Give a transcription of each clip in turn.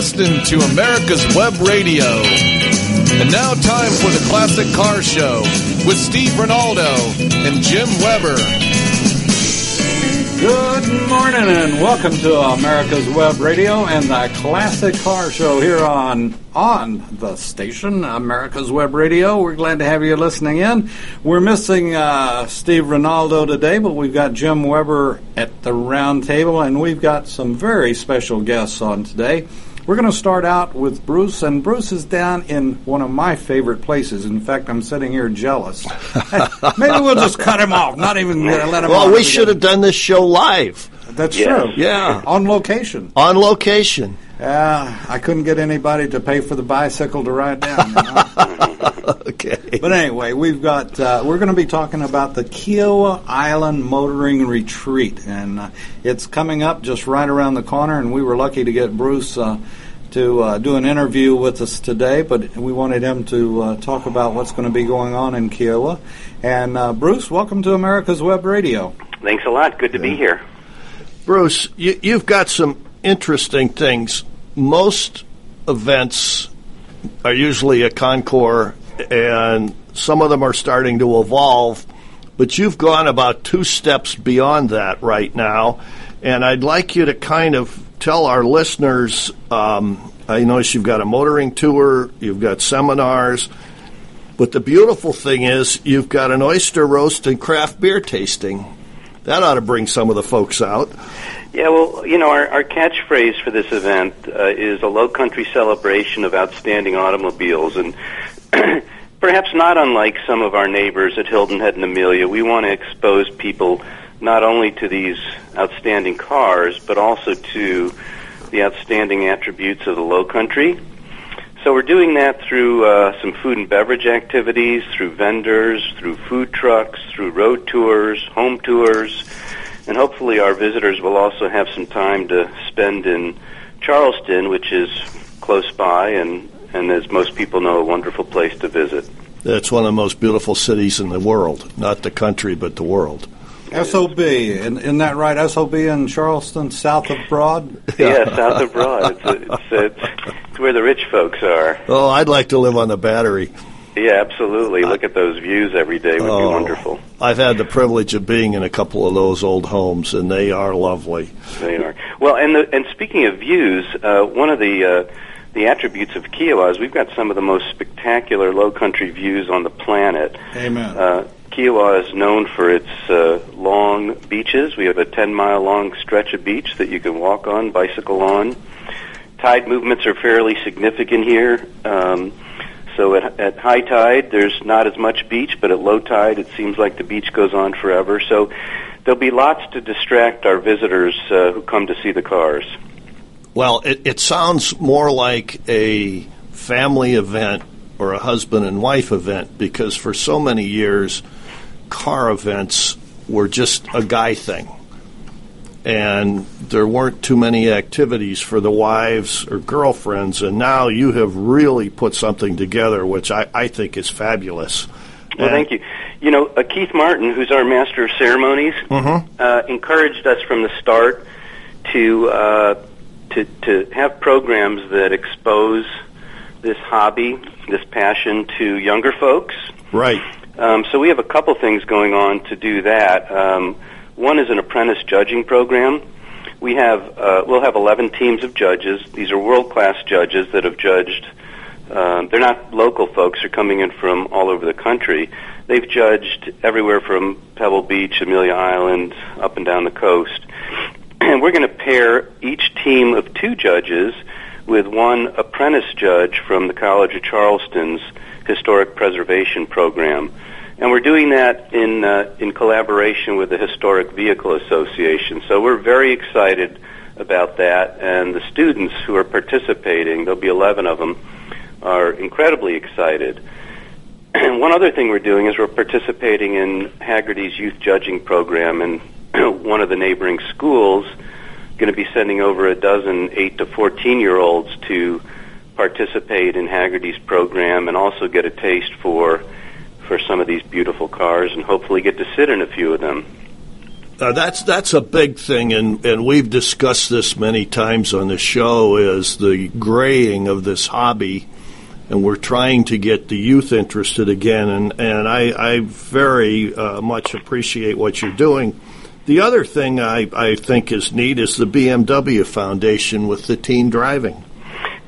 listening to America's Web Radio. And now, time for the Classic Car Show with Steve Ronaldo and Jim Weber. Good morning and welcome to America's Web Radio and the Classic Car Show here on on the station, America's Web Radio. We're glad to have you listening in. We're missing uh, Steve Ronaldo today, but we've got Jim Weber at the round table, and we've got some very special guests on today. We're going to start out with Bruce, and Bruce is down in one of my favorite places. In fact, I'm sitting here jealous. Maybe we'll just cut him off, not even let him. Well, we should have done this show live. That's Yeah. true. Yeah. on location. On location. Yeah, I couldn't get anybody to pay for the bicycle to ride down. you know? Okay. but anyway, we've got uh, we're going to be talking about the Kiawah Island Motoring Retreat, and uh, it's coming up just right around the corner. And we were lucky to get Bruce. Uh, to uh, do an interview with us today, but we wanted him to uh, talk about what's going to be going on in Kiawah. And uh, Bruce, welcome to America's Web Radio. Thanks a lot. Good to be here. Bruce, you, you've got some interesting things. Most events are usually a concours, and some of them are starting to evolve, but you've gone about two steps beyond that right now. And I'd like you to kind of tell our listeners um, I notice you've got a motoring tour, you've got seminars. But the beautiful thing is, you've got an oyster roast and craft beer tasting. That ought to bring some of the folks out. Yeah, well, you know, our, our catchphrase for this event uh, is a low country celebration of outstanding automobiles. And perhaps not unlike some of our neighbors at Hilton Head and Amelia, we want to expose people not only to these outstanding cars, but also to the outstanding attributes of the low country. So we're doing that through uh, some food and beverage activities, through vendors, through food trucks, through road tours, home tours, and hopefully our visitors will also have some time to spend in Charleston, which is close by and, and as most people know, a wonderful place to visit. It's one of the most beautiful cities in the world, not the country, but the world. SOB, isn't isn't that right? SOB in Charleston, south of Broad? Yeah, south of Broad. It's, it's, it's, it's where the rich folks are. Oh, I'd like to live on the battery. Yeah, absolutely. Look at those views every day. Would Oh. be wonderful. I've had the privilege of being in a couple of those old homes, and they are lovely. They are. Well, and the, and speaking of views, uh, one of the uh, the attributes of Kiawah is we've got some of the most spectacular low country views on the planet. Amen. Uh, Kiawah is known for its uh, long beaches. We have a 10 mile long stretch of beach that you can walk on, bicycle on. Tide movements are fairly significant here. Um, so at, at high tide, there's not as much beach, but at low tide, it seems like the beach goes on forever. So there'll be lots to distract our visitors uh, who come to see the cars. Well, it, it sounds more like a family event or a husband and wife event because for so many years, car events were just a guy thing. And there weren't too many activities for the wives or girlfriends, and now you have really put something together which I, I think is fabulous. Well, And- thank you. You know, uh, Keith Martin, who's our master of ceremonies, uh, encouraged us from the start to uh, to to have programs that expose this hobby, this passion to younger folks. Right. Um, so we have a couple things going on to do that. Um, one is an apprentice judging program. We have uh, we'll have 11 teams of judges. These are world class judges that have judged. Um, they're not local folks; they're coming in from all over the country. They've judged everywhere from Pebble Beach, Amelia Island, up and down the coast. And we're going to pair each team of two judges with one apprentice judge from the College of Charleston's Historic Preservation Program. And we're doing that in, uh, in collaboration with the Historic Vehicle Association. So we're very excited about that. And the students who are participating, there'll be 11 of them, are incredibly excited. And one other thing we're doing is we're participating in Hagerty's youth judging program, and one of the neighboring schools going to be sending over a dozen eight to fourteen year olds to participate in Hagerty's program and also get a taste for for some of these beautiful cars and hopefully get to sit in a few of them. Uh, that's that's a big thing, and, and we've discussed this many times on the show. Is the graying of this hobby, and we're trying to get the youth interested again. And and I, I very uh, much appreciate what you're doing. The other thing I, I think is neat is the BMW Foundation with the teen driving.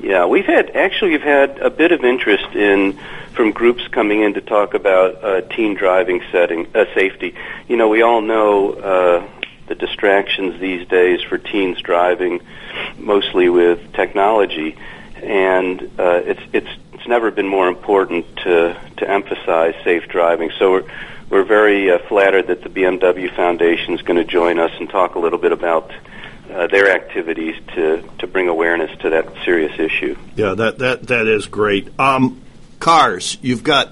Yeah, we've had actually we've had a bit of interest in from groups coming in to talk about uh, teen driving setting uh, safety. You know, we all know uh, the distractions these days for teens driving, mostly with technology, and uh, it's it's it's never been more important to to emphasize safe driving. So we're we're very uh, flattered that the BMW Foundation is going to join us and talk a little bit about. Uh, their activities to, to bring awareness to that serious issue. Yeah, that that that is great. Um, cars. You've got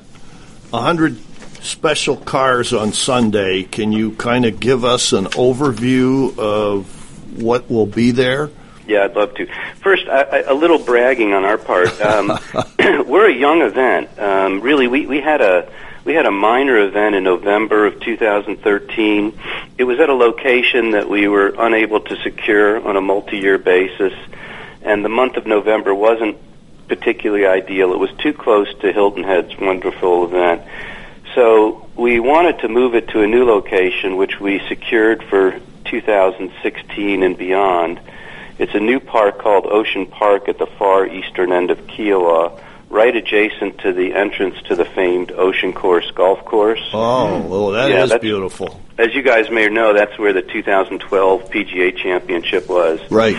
a hundred special cars on Sunday. Can you kind of give us an overview of what will be there? Yeah, I'd love to. First, I, I, a little bragging on our part. Um, we're a young event. Um, really, we, we had a we had a minor event in November of 2013. It was at a location that we were unable to secure on a multi-year basis, and the month of November wasn't particularly ideal. It was too close to Hilton Head's wonderful event. So we wanted to move it to a new location, which we secured for 2016 and beyond. It's a new park called Ocean Park at the far eastern end of Kiawah, right adjacent to the entrance to the famed Ocean Course golf course. Oh, well, that Yeah, is beautiful. As you guys may know, that's where the 2012 PGA Championship was. Right.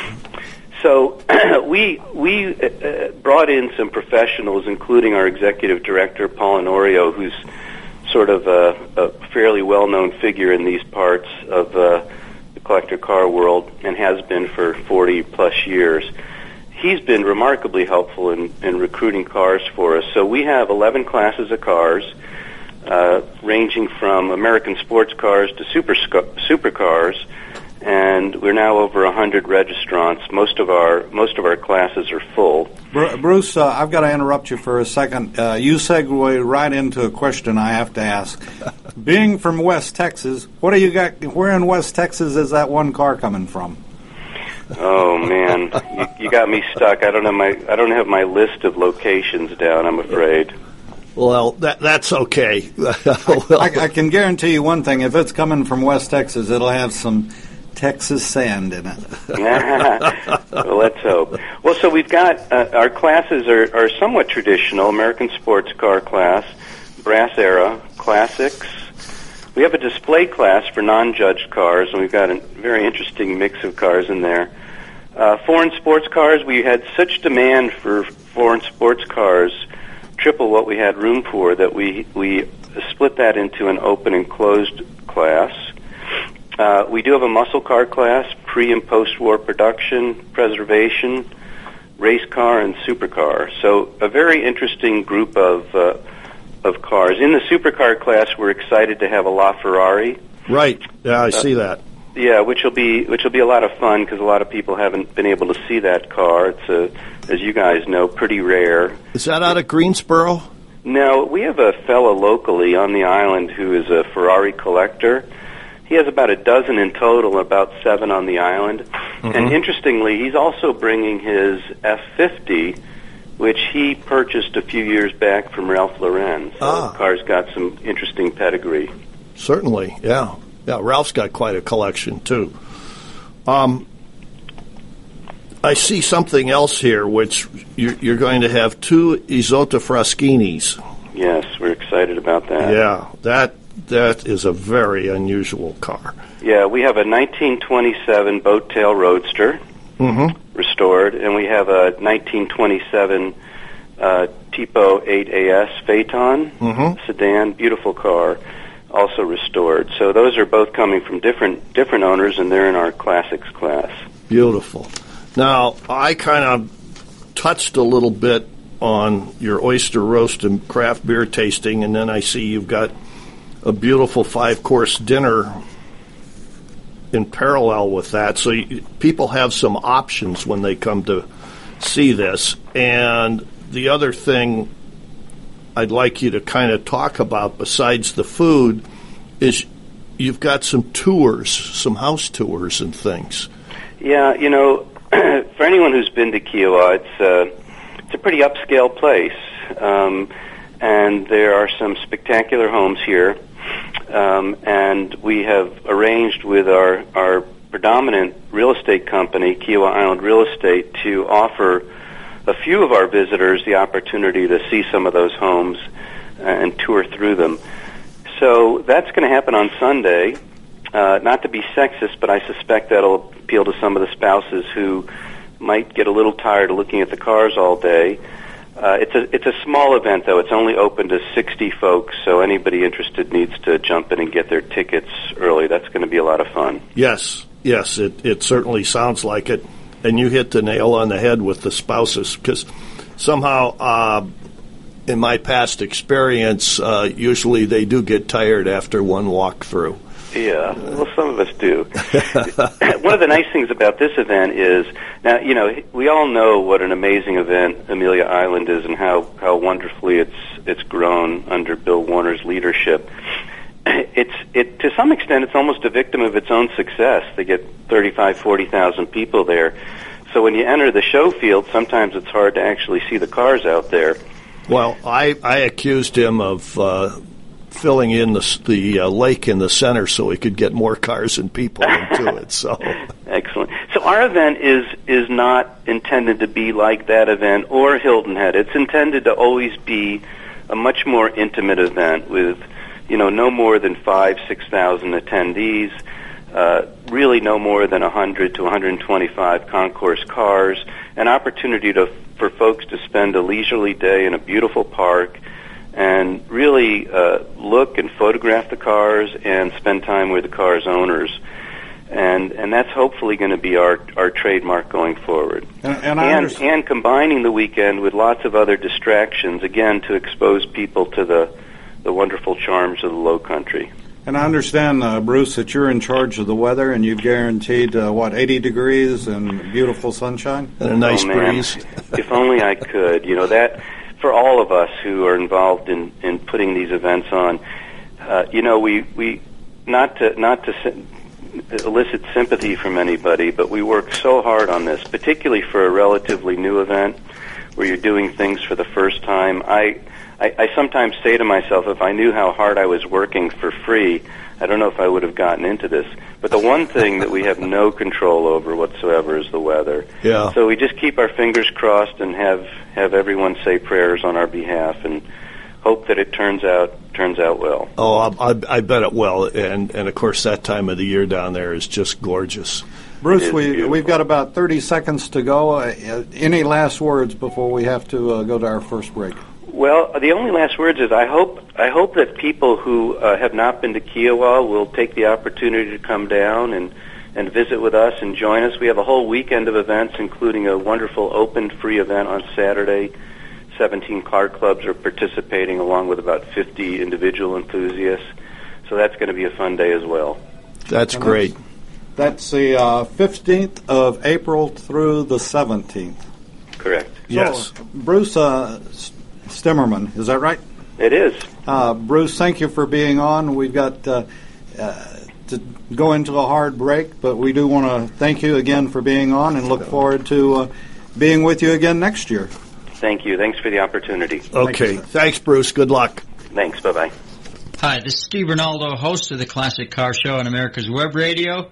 So we we uh, uh, brought in some professionals, including our executive director Paul Honorio, who's sort of a, a fairly well-known figure in these parts of uh, collector car world, and has been for 40 plus years. He's been remarkably helpful in, in recruiting cars for us. So we have 11 classes of cars, uh, ranging from American sports cars to super supercars and we're now over a hundred registrants. Most of our most of our classes are full. Bruce, uh, I've got to interrupt you for a second. Uh, you segue right into a question I have to ask. Being from West Texas, what do you got? Where in West Texas is that one car coming from? Oh man, you, you got me stuck. I don't have my I don't have my list of locations down. I'm afraid. Well, that that's okay. well, I, I can guarantee you one thing: if it's coming from West Texas, it'll have some Texas sand in it. well, let's hope. Well, so we've got uh, our classes are, are somewhat traditional: American sports car class, brass era, classics. We have a display class for non-judged cars, and we've got a very interesting mix of cars in there. Uh, foreign sports cars, we had such demand for foreign sports cars, triple what we had room for, that we we split that into an open and closed class. Uh, we do have a muscle car class, pre and post war production, preservation, race car, and supercar. So a very interesting group of uh, of cars. In the supercar class, we're excited to have a LaFerrari. right. Yeah, I see that. Yeah, which will be which will be a lot of fun because a lot of people haven't been able to see that car. It's a, as you guys know, pretty rare. Is that out of Greensboro? No, we have a fellow locally on the island who is a Ferrari collector. He has about a dozen in total, about seven on the island. And mm-hmm. interestingly, he's also bringing his F50, which he purchased a few years back from Ralph Lauren. So Ah. the car's got some interesting pedigree. Certainly. Yeah. Yeah. Ralph's got quite a collection too. Um, I see something else here, which you're, you're going to have two Isotta Fraschinis. Yes, we're excited about that. Yeah, that that is a very unusual car. Yeah, we have a 1927 boat tail roadster Mm-hmm. Restored, and we have a 1927 uh, Tipo 8AS Phaeton Mhm. sedan, beautiful car, also restored. So those are both coming from different different owners, and they're in our classics class. Beautiful. Now, I kind of touched a little bit on your oyster roast and craft beer tasting, and then I see you've got a beautiful five course dinner in parallel with that. So you, people have some options when they come to see this. And the other thing I'd like you to kind of talk about, besides the food, is you've got some tours, some house tours and things. Yeah, you know, for anyone who's been to Kiawah, it's uh, it's a pretty upscale place, um, and there are some spectacular homes here. Um, and we have arranged with our our predominant real estate company, Kiawah Island Real Estate, to offer a few of our visitors the opportunity to see some of those homes and tour through them. So that's going to happen on Sunday. Uh, not to be sexist, but I suspect that'll appeal to some of the spouses who might get a little tired of looking at the cars all day. Uh, it's a it's a small event though. It's only open to 60 folks, so anybody interested needs to jump in and get their tickets early. That's going to be a lot of fun. Yes, yes, it it certainly sounds like it. And you hit the nail on the head with the spouses because somehow, uh, in my past experience, uh, usually they do get tired after one walk through. Yeah, well, some of us do. One of the nice things about this event is now, you know, we all know what an amazing event Amelia Island is and how how wonderfully it's it's grown under Bill Warner's leadership. It's it to some extent it's almost a victim of its own success. They get thirty five, forty thousand people there. So when you enter the show field, sometimes it's hard to actually see the cars out there. Well, I, I accused him of uh, filling in the, the uh, lake in the center so we could get more cars and people into it. So excellent. So our event is is not intended to be like that event or Hilton Head. It's intended to always be a much more intimate event with you know no more than five six thousand attendees. Uh, really no more than 100 to 125 concourse cars, an opportunity to, for folks to spend a leisurely day in a beautiful park and really uh, look and photograph the cars and spend time with the car's owners. And and that's hopefully going to be our our trademark going forward. And, and, and, and combining the weekend with lots of other distractions, again, to expose people to the the wonderful charms of the Low Country. And I understand, uh, Bruce, that you're in charge of the weather, and you've guaranteed uh, what 80 degrees and beautiful sunshine and a nice oh, breeze. if only I could. You know that for all of us who are involved in, in putting these events on, uh, you know, we, we not to not to elicit sympathy from anybody, but we work so hard on this, particularly for a relatively new event where you're doing things for the first time. I, I, I sometimes say to myself, if I knew how hard I was working for free, I don't know if I would have gotten into this. But the one thing that we have no control over whatsoever is the weather. Yeah. So we just keep our fingers crossed and have have everyone say prayers on our behalf and hope that it turns out turns out well. Oh, I, I, I bet it will, and and of course that time of the year down there is just gorgeous. Bruce, we we've got about thirty seconds to go. Uh, any last words before we have to uh, go to our first break? Well, the only last words is I hope I hope that people who uh, have not been to Kiawah will take the opportunity to come down and and visit with us and join us. We have a whole weekend of events, including a wonderful open free event on Saturday. 17 car clubs are participating, along with about 50 individual enthusiasts. So that's going to be a fun day as well. That's And great. That's the uh, 15th of April through the 17th. Correct. Yes. Bruce uh, S- Stemerman, is that right? It is. Uh, Bruce, thank you for being on. We've got uh, uh, to go into a hard break, but we do want to thank you again for being on and look forward to uh, being with you again next year. Thank you. Thanks for the opportunity. Okay. you. Thanks, Bruce. Good luck. Thanks. Bye bye. Hi, this is Steve Ronaldo, host of the Classic Car Show on America's Web Radio.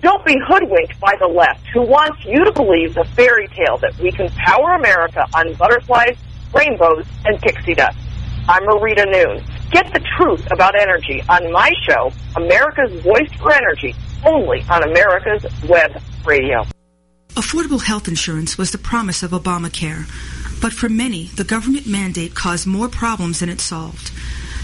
Don't be hoodwinked by the left who wants you to believe the fairy tale that we can power America on butterflies, rainbows, and pixie dust. I'm Marita Noon. Get the truth about energy on my show, America's Voice for Energy, only on America's Web Radio. Affordable health insurance was the promise of Obamacare, but for many, the government mandate caused more problems than it solved.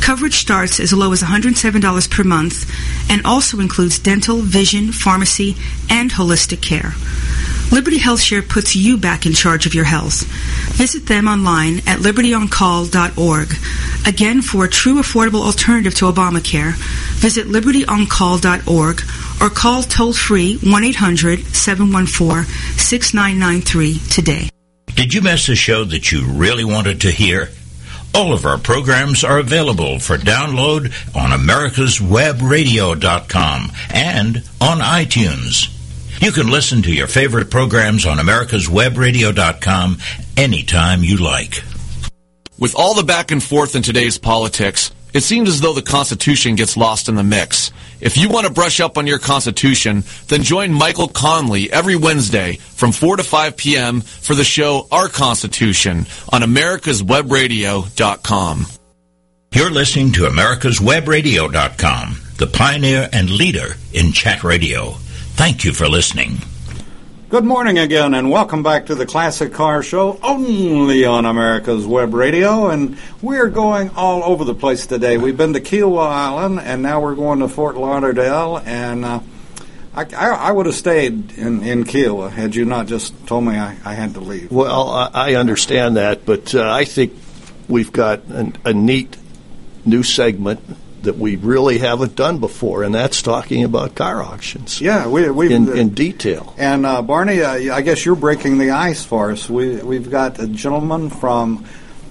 Coverage starts as low as $107 per month and also includes dental, vision, pharmacy, and holistic care. Liberty Health Share puts you back in charge of your health. Visit them online at libertyoncall.org. Again, for a true affordable alternative to Obamacare, visit libertyoncall.org or call toll free 1 800 714 6993 today. Did you miss a show that you really wanted to hear? All of our programs are available for download on americaswebradio.com and on iTunes. You can listen to your favorite programs on americaswebradio.com anytime you like. With all the back and forth in today's politics, it seems as though the Constitution gets lost in the mix. If you want to brush up on your Constitution, then join Michael Conley every Wednesday from 4 to 5 p.m. for the show Our Constitution on americaswebradio.com. You're listening to americaswebradio.com, the pioneer and leader in chat radio. Thank you for listening. Good morning again, and welcome back to the Classic Car Show, only on America's Web Radio. And we're going all over the place today. We've been to Kiawah Island, and now we're going to Fort Lauderdale. And uh, I, I, I, would have stayed in, in Kiawah had you not just told me I, I had to leave. Well, I understand that, but uh, I think we've got an, a neat new segment that we really haven't done before, and that's talking about car auctions. Yeah, we we in, in, detail. And uh, Barney, uh, I guess you're breaking the ice for us. We we've got a gentleman from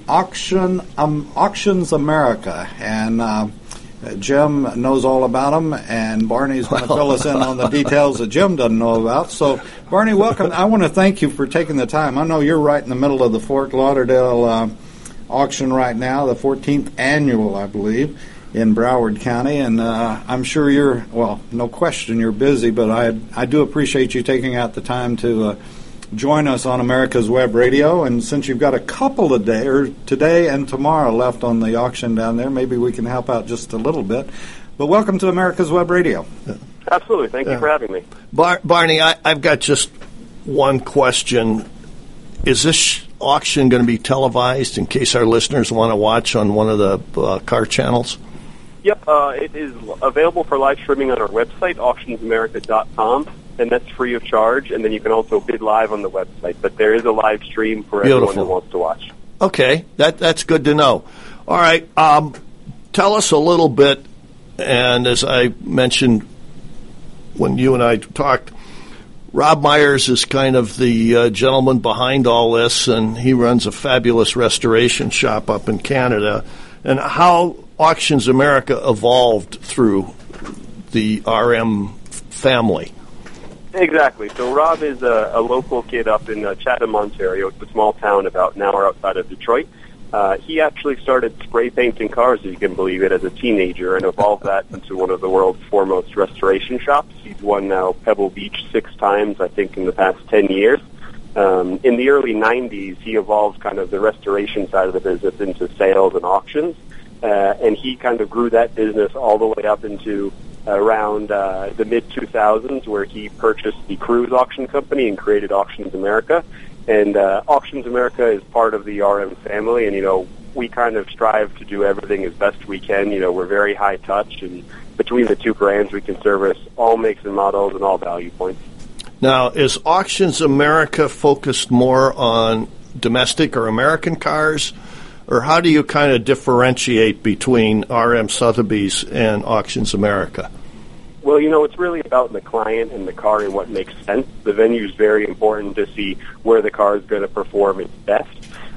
Auction um, Auctions America, and. Uh, Jim knows all about them, and Barney's going to fill us in on the details that Jim doesn't know about. So, Barney, welcome. I want to thank you for taking the time. I know you're right in the middle of the Fort Lauderdale uh, auction right now, the 14th annual, I believe in Broward County, and uh, I'm sure you're well, no question you're busy, but I I do appreciate you taking out the time to uh, join us on America's Web Radio. And since you've got a couple of days, or today and tomorrow left on the auction down there, maybe we can help out just a little bit. But welcome to America's Web Radio. Absolutely, thank you for having me, Bar- Barney. I, I've got just one question: Is this auction going to be televised in case our listeners want to watch on one of the uh, car channels? Yep, uh, it is available for live streaming on our website, auctionsamerica.com, and that's free of charge. And then you can also bid live on the website. But there is a live stream for Beautiful. everyone who wants to watch. Okay, that that's good to know. All right, um, tell us a little bit. And as I mentioned when you and I talked, Rob Myers is kind of the uh, gentleman behind all this, and he runs a fabulous restoration shop up in Canada. And how Auctions America evolved through the RM family. Exactly. So Rob is a, a local kid up in uh, Chatham, Ontario. It's a small town about an hour outside of Detroit. Uh, he actually started spray painting cars, if you can believe it, as a teenager and evolved that into one of the world's foremost restoration shops. He's won now Pebble Beach six times, I think, in the past 10 years. Um, in the early 90s, he evolved kind of the restoration side of the business into sales and auctions. Uh, and he kind of grew that business all the way up into around uh, the mid 2000s, where he purchased the Kruse Auction Company and created Auctions America. And uh, Auctions America is part of the RM family, and you know we kind of strive to do everything as best we can. You know we're very high touch, and between the two brands, we can service all makes and models and all value points. Now, is Auctions America focused more on domestic or American cars? Or how do you kind of differentiate between RM Sotheby's and Auctions America? Well, you know, it's really about the client and the car and what makes sense. The venue is very important to see where the car is going to perform its best.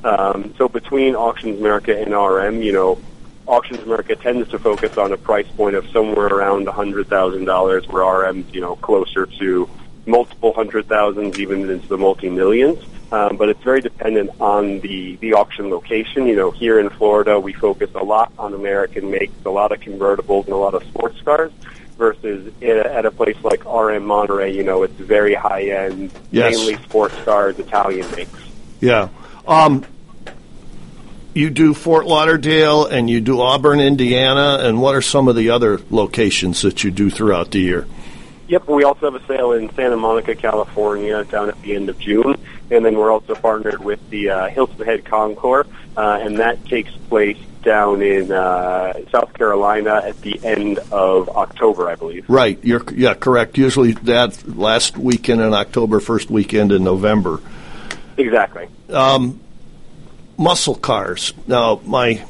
Um, so between Auctions America and RM, you know, Auctions America tends to focus on a price point of somewhere around $100,000, where RM's, you know, closer to multiple hundred thousands, even into the multi-millions um, but it's very dependent on the, the auction location. You know, here in Florida, we focus a lot on American makes, a lot of convertibles, and a lot of sports cars. Versus at a place like RM Monterey, you know, it's very high end, yes. mainly sports cars, Italian makes. Yeah. Um, you do Fort Lauderdale and you do Auburn, Indiana, and what are some of the other locations that you do throughout the year? Yep, we also have a sale in Santa Monica, California, down at the end of June, and then we're also partnered with the uh, Hilton Head Concours, uh, and that takes place down in uh, South Carolina at the end of October, I believe. Right, you're yeah correct. Usually that last weekend in October, first weekend in November. Exactly. Um, muscle cars. Now, my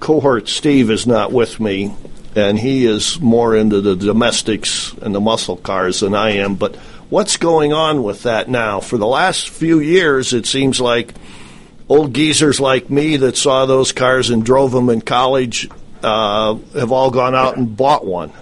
cohort Steve is not with me, and he is more into the domestics and the muscle cars than I am. But what's going on with that now? For the last few years, it seems like old geezers like me that saw those cars and drove them in college uh, have all gone out and bought one.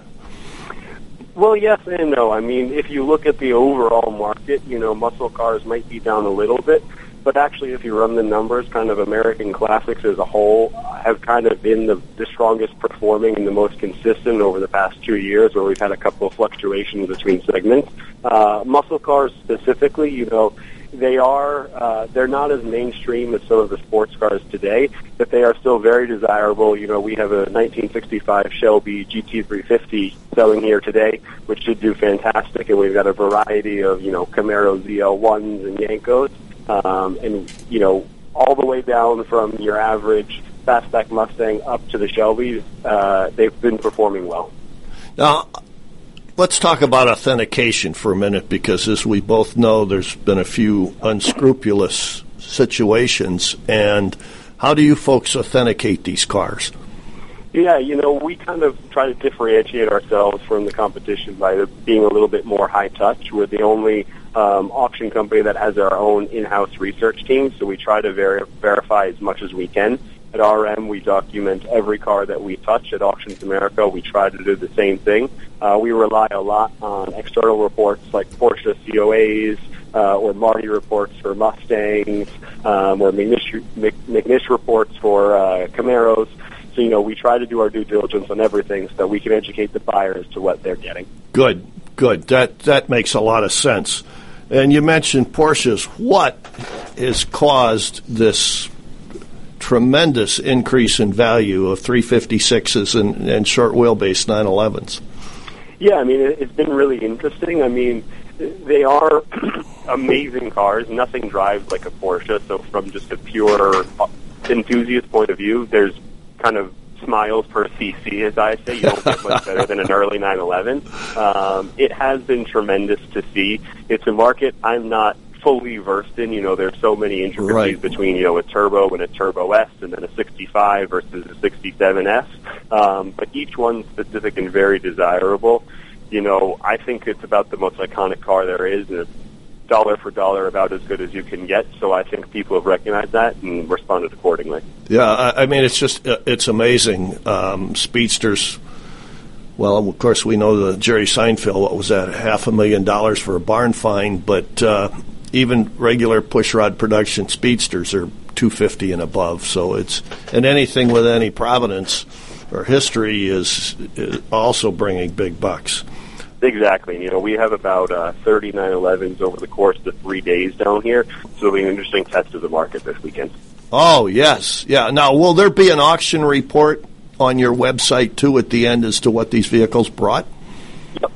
Well, yes and no. I mean, if you look at the overall market, you know, muscle cars might be down a little bit, but actually, if you run the numbers, kind of American classics as a whole have kind of been the, the strongest performing and the most consistent over the past two years, where we've had a couple of fluctuations between segments. Uh, muscle cars specifically, you know, they are uh, they're not as mainstream as some of the sports cars today, but they are still very desirable. You know, we have a 1965 Shelby GT350 selling here today, which should do fantastic, and we've got a variety of you know Camaro ZL1s and Yenkos, um, and you know all the way down from your average fastback Mustang up to the Shelby. Uh, they've been performing well. Now, let's talk about authentication for a minute because, as we both know, there's been a few unscrupulous situations. And how do you folks authenticate these cars? Yeah, you know, we kind of try to differentiate ourselves from the competition by being a little bit more high touch. We're the only um, auction company that has our own in-house research team, so we try to ver- verify as much as we can. At RM, we document every car that we touch. At Auctions America, we try to do the same thing. Uh, we rely a lot on external reports like Porsche COAs uh, or Marti reports for Mustangs um, or MacNeish, MacNeish reports for uh, Camaros. So, you know, we try to do our due diligence on everything so that we can educate the buyer as to what they're getting. Good, good. That that makes a lot of sense. And you mentioned Porsches. What has caused this tremendous increase in value of 356s and, and short wheelbase 911s? Yeah, I mean, it's been really interesting. I mean, they are amazing cars. Nothing drives like a Porsche. So, from just a pure enthusiast point of view, there's kind of smiles per cc, as I say. You don't get much better than an early 911. Um, it has been tremendous to see. It's a market I'm not fully versed in. You know, there's so many intricacies Right. between you know a turbo and a turbo S, and then a 65 versus a 67S. Um, but each one's specific and very desirable. You know, I think it's about the most iconic car there is, and it's dollar for dollar about as good as you can get. So I think people have recognized that and responded accordingly. Yeah, I, I mean, it's just uh, it's amazing. Um, speedsters. Well, of course, we know the Jerry Seinfeld. What was that? Half a million dollars for a barn find, but uh, even regular pushrod production speedsters are two fifty and above. So it's and anything with any provenance or history is, is also bringing big bucks. Exactly. You know, we have about uh, 39 11s over the course of the three days down here, so it'll be an interesting test of the market this weekend. Oh yes, yeah. Now, will there be an auction report on your website too at the end as to what these vehicles brought?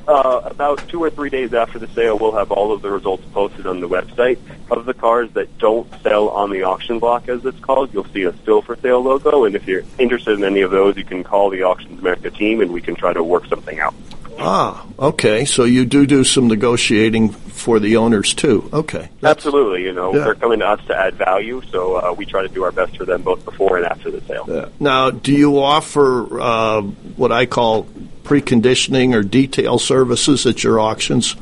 Uh, about two or three days after the sale, we'll have all of the results posted on the website. Of the cars that don't sell on the auction block, as it's called, you'll see a still for sale logo. And if you're interested in any of those, you can call the Auctions America team, and we can try to work something out. Ah, okay. So you do do some negotiating for the owners too. Okay. Absolutely. You know, Yeah. they're coming to us to add value, so uh, we try to do our best for them both before and after the sale. Yeah. Now, do you offer uh, what I call preconditioning or detail services at your auctions?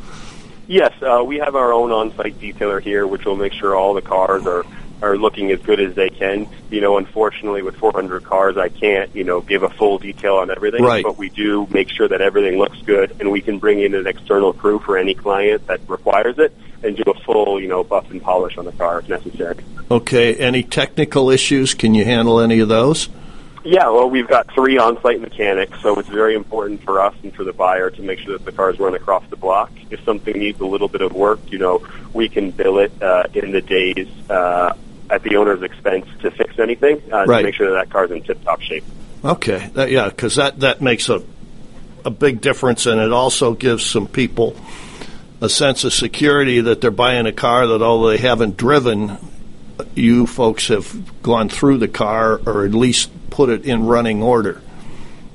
Yes, uh, we have our own on-site detailer here, which will make sure all the cars are are looking as good as they can. You know, unfortunately, with 400 cars, I can't you know give a full detail on everything. Right. But we do make sure that everything looks good, and we can bring in an external crew for any client that requires it, and do a full you know buff and polish on the car if necessary. Okay. Any technical issues? Can you handle any of those? Yeah, well, we've got three on-site mechanics, so it's very important for us and for the buyer to make sure that the cars run across the block. If something needs a little bit of work, you know, we can bill it uh, in the days uh, at the owner's expense to fix anything uh, Right. to make sure that that car's in tip-top shape. Okay, that, yeah, because that, that makes a a big difference, and it also gives some people a sense of security that they're buying a car that although they haven't driven, you folks have gone through the car or at least put it in running order.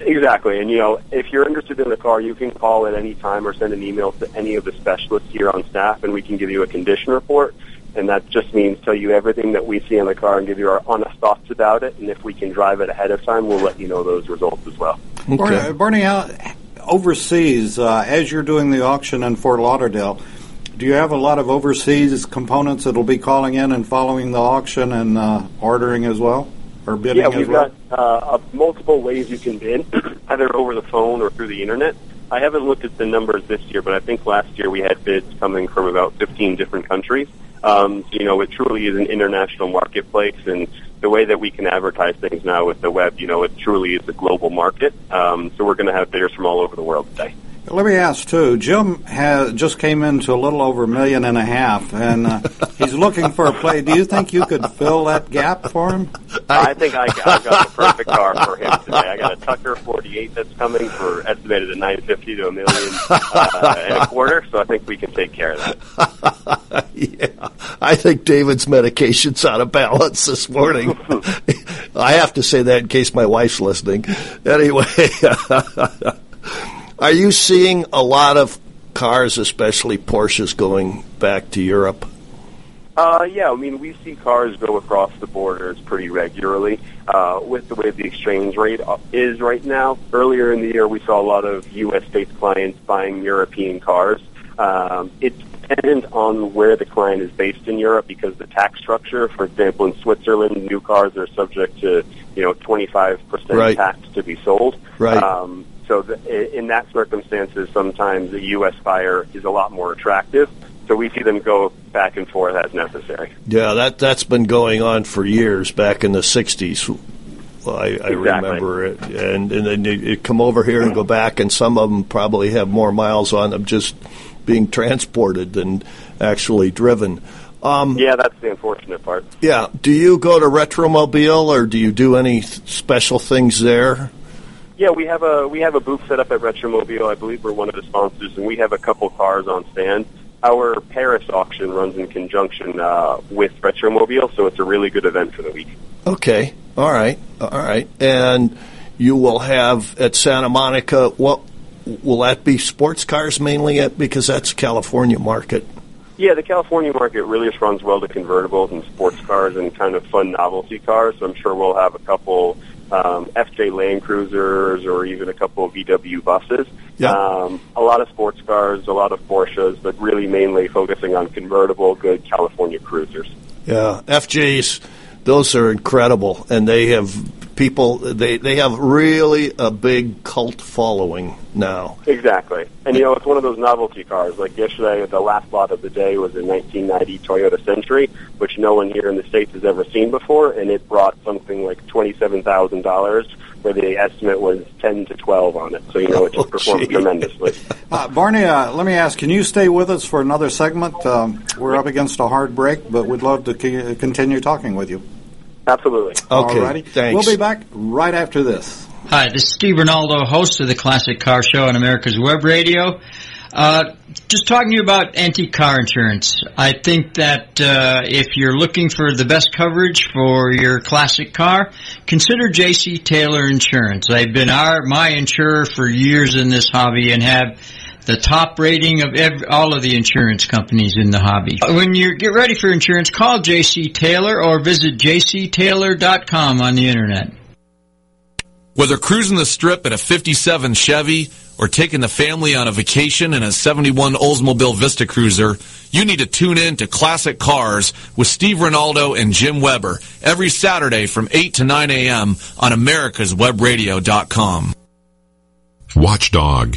Exactly, and you know, if you're interested in the car, you can call at any time or send an email to any of the specialists here on staff, and we can give you a condition report. And that just means tell you everything that we see in the car and give you our honest thoughts about it. And if we can drive it ahead of time, we'll let you know those results as well. Barney, Barney, out overseas, uh, as you're doing the auction in Fort Lauderdale, do you have a lot of overseas components that'll be calling in and following the auction and uh, ordering as well, or bidding Yeah, as we've well? got uh, uh, multiple ways you can bid, either over the phone or through the internet. I haven't looked at the numbers this year, but I think last year we had bids coming from about 15 different countries. Um, you know, it truly is an international marketplace, and the way that we can advertise things now with the web, you know, it truly is a global market. Um, so we're going to have bidders from all over the world today. Let me ask too. Jim has just came into a little over a million and a half, and uh, he's looking for a play. Do you think you could fill that gap for him? I think I, I got the perfect car for him today. I got a Tucker 48 that's coming for estimated at 950 to a million uh, and a quarter. So I think we can take care of that. yeah, I think David's medication's out of balance this morning. I have to say that in case my wife's listening. Anyway, are you seeing a lot of cars, especially Porsches, going back to Europe? Uh, yeah, I mean, we see cars go across the borders pretty regularly uh, with the way the exchange rate is right now. Earlier in the year, we saw a lot of U.S.-based clients buying European cars. Um, it's dependent on where the client is based in Europe because the tax structure, for example, in Switzerland, new cars are subject to, you know, 25% Right. tax to be sold. Right. Um, so the, in that circumstances, sometimes a U.S. buyer is a lot more attractive. So we see them go back and forth as necessary. Yeah, that that's been going on for years. Back in the '60s, well, I, I Exactly. remember it, and and then you come over here and go back, and some of them probably have more miles on them just being transported than actually driven. Um, Yeah, that's the unfortunate part. yeah, do you go to Retromobile or do you do any special things there? Yeah, we have a we have a booth set up at Retromobile. I believe we're one of the sponsors, and we have a couple cars on stand. Our Paris auction runs in conjunction uh, with Retromobile, so it's a really good event for the week. Okay, all right, all right, and you will have at Santa Monica. What will that be? Sports cars mainly, at, because that's California market. Yeah, the California market really responds well to convertibles and sports cars and kind of fun novelty cars. So I'm sure we'll have a couple um, FJ Land Cruisers or even a couple of VW buses. Yeah. Um, a lot of sports cars, a lot of Porsches, but really mainly focusing on convertible, good California cruisers. Yeah, FJs, those are incredible, and they have people. They they have really a big cult following now. Exactly. And you know, it's one of those novelty cars. Like yesterday, the last lot of the day was a 1990 Toyota Century, which no one here in the States has ever seen before, and it brought something like $27,000, where the estimate was 10 to 12 on it. So, you know, it just Oh, performed gee. tremendously. Uh, Barney, uh, let me ask, can you stay with us for another segment? Um, we're up against a hard break, but we'd love to c- continue talking with you. Absolutely. Okay, Alrighty. thanks. We'll be back right after this. Hi, this is Steve Ronaldo, host of the Classic Car Show on America's Web Radio. Uh, just talking to you about antique car insurance. I think that uh, if you're looking for the best coverage for your classic car, consider J.C. Taylor Insurance. They've been our my insurer for years in this hobby and have the top rating of ev all of the insurance companies in the hobby. Uh, when you get ready for insurance, call J.C. Taylor or visit jctaylor.com on the internet. Whether cruising the strip in a 57 Chevy or taking the family on a vacation in a 71 Oldsmobile Vista Cruiser, you need to tune in to Classic Cars with Steve Ronaldo and Jim Weber every Saturday from 8 to 9 a.m. on americaswebradio.com. Watchdog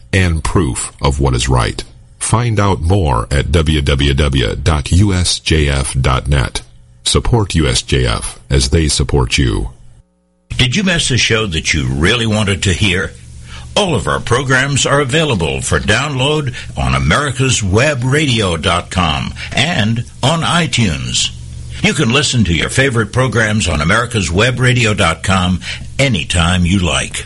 and proof of what is right. Find out more at www.usjf.net. Support USJF as they support you. Did you miss a show that you really wanted to hear? All of our programs are available for download on americaswebradio.com and on iTunes. You can listen to your favorite programs on americaswebradio.com anytime you like.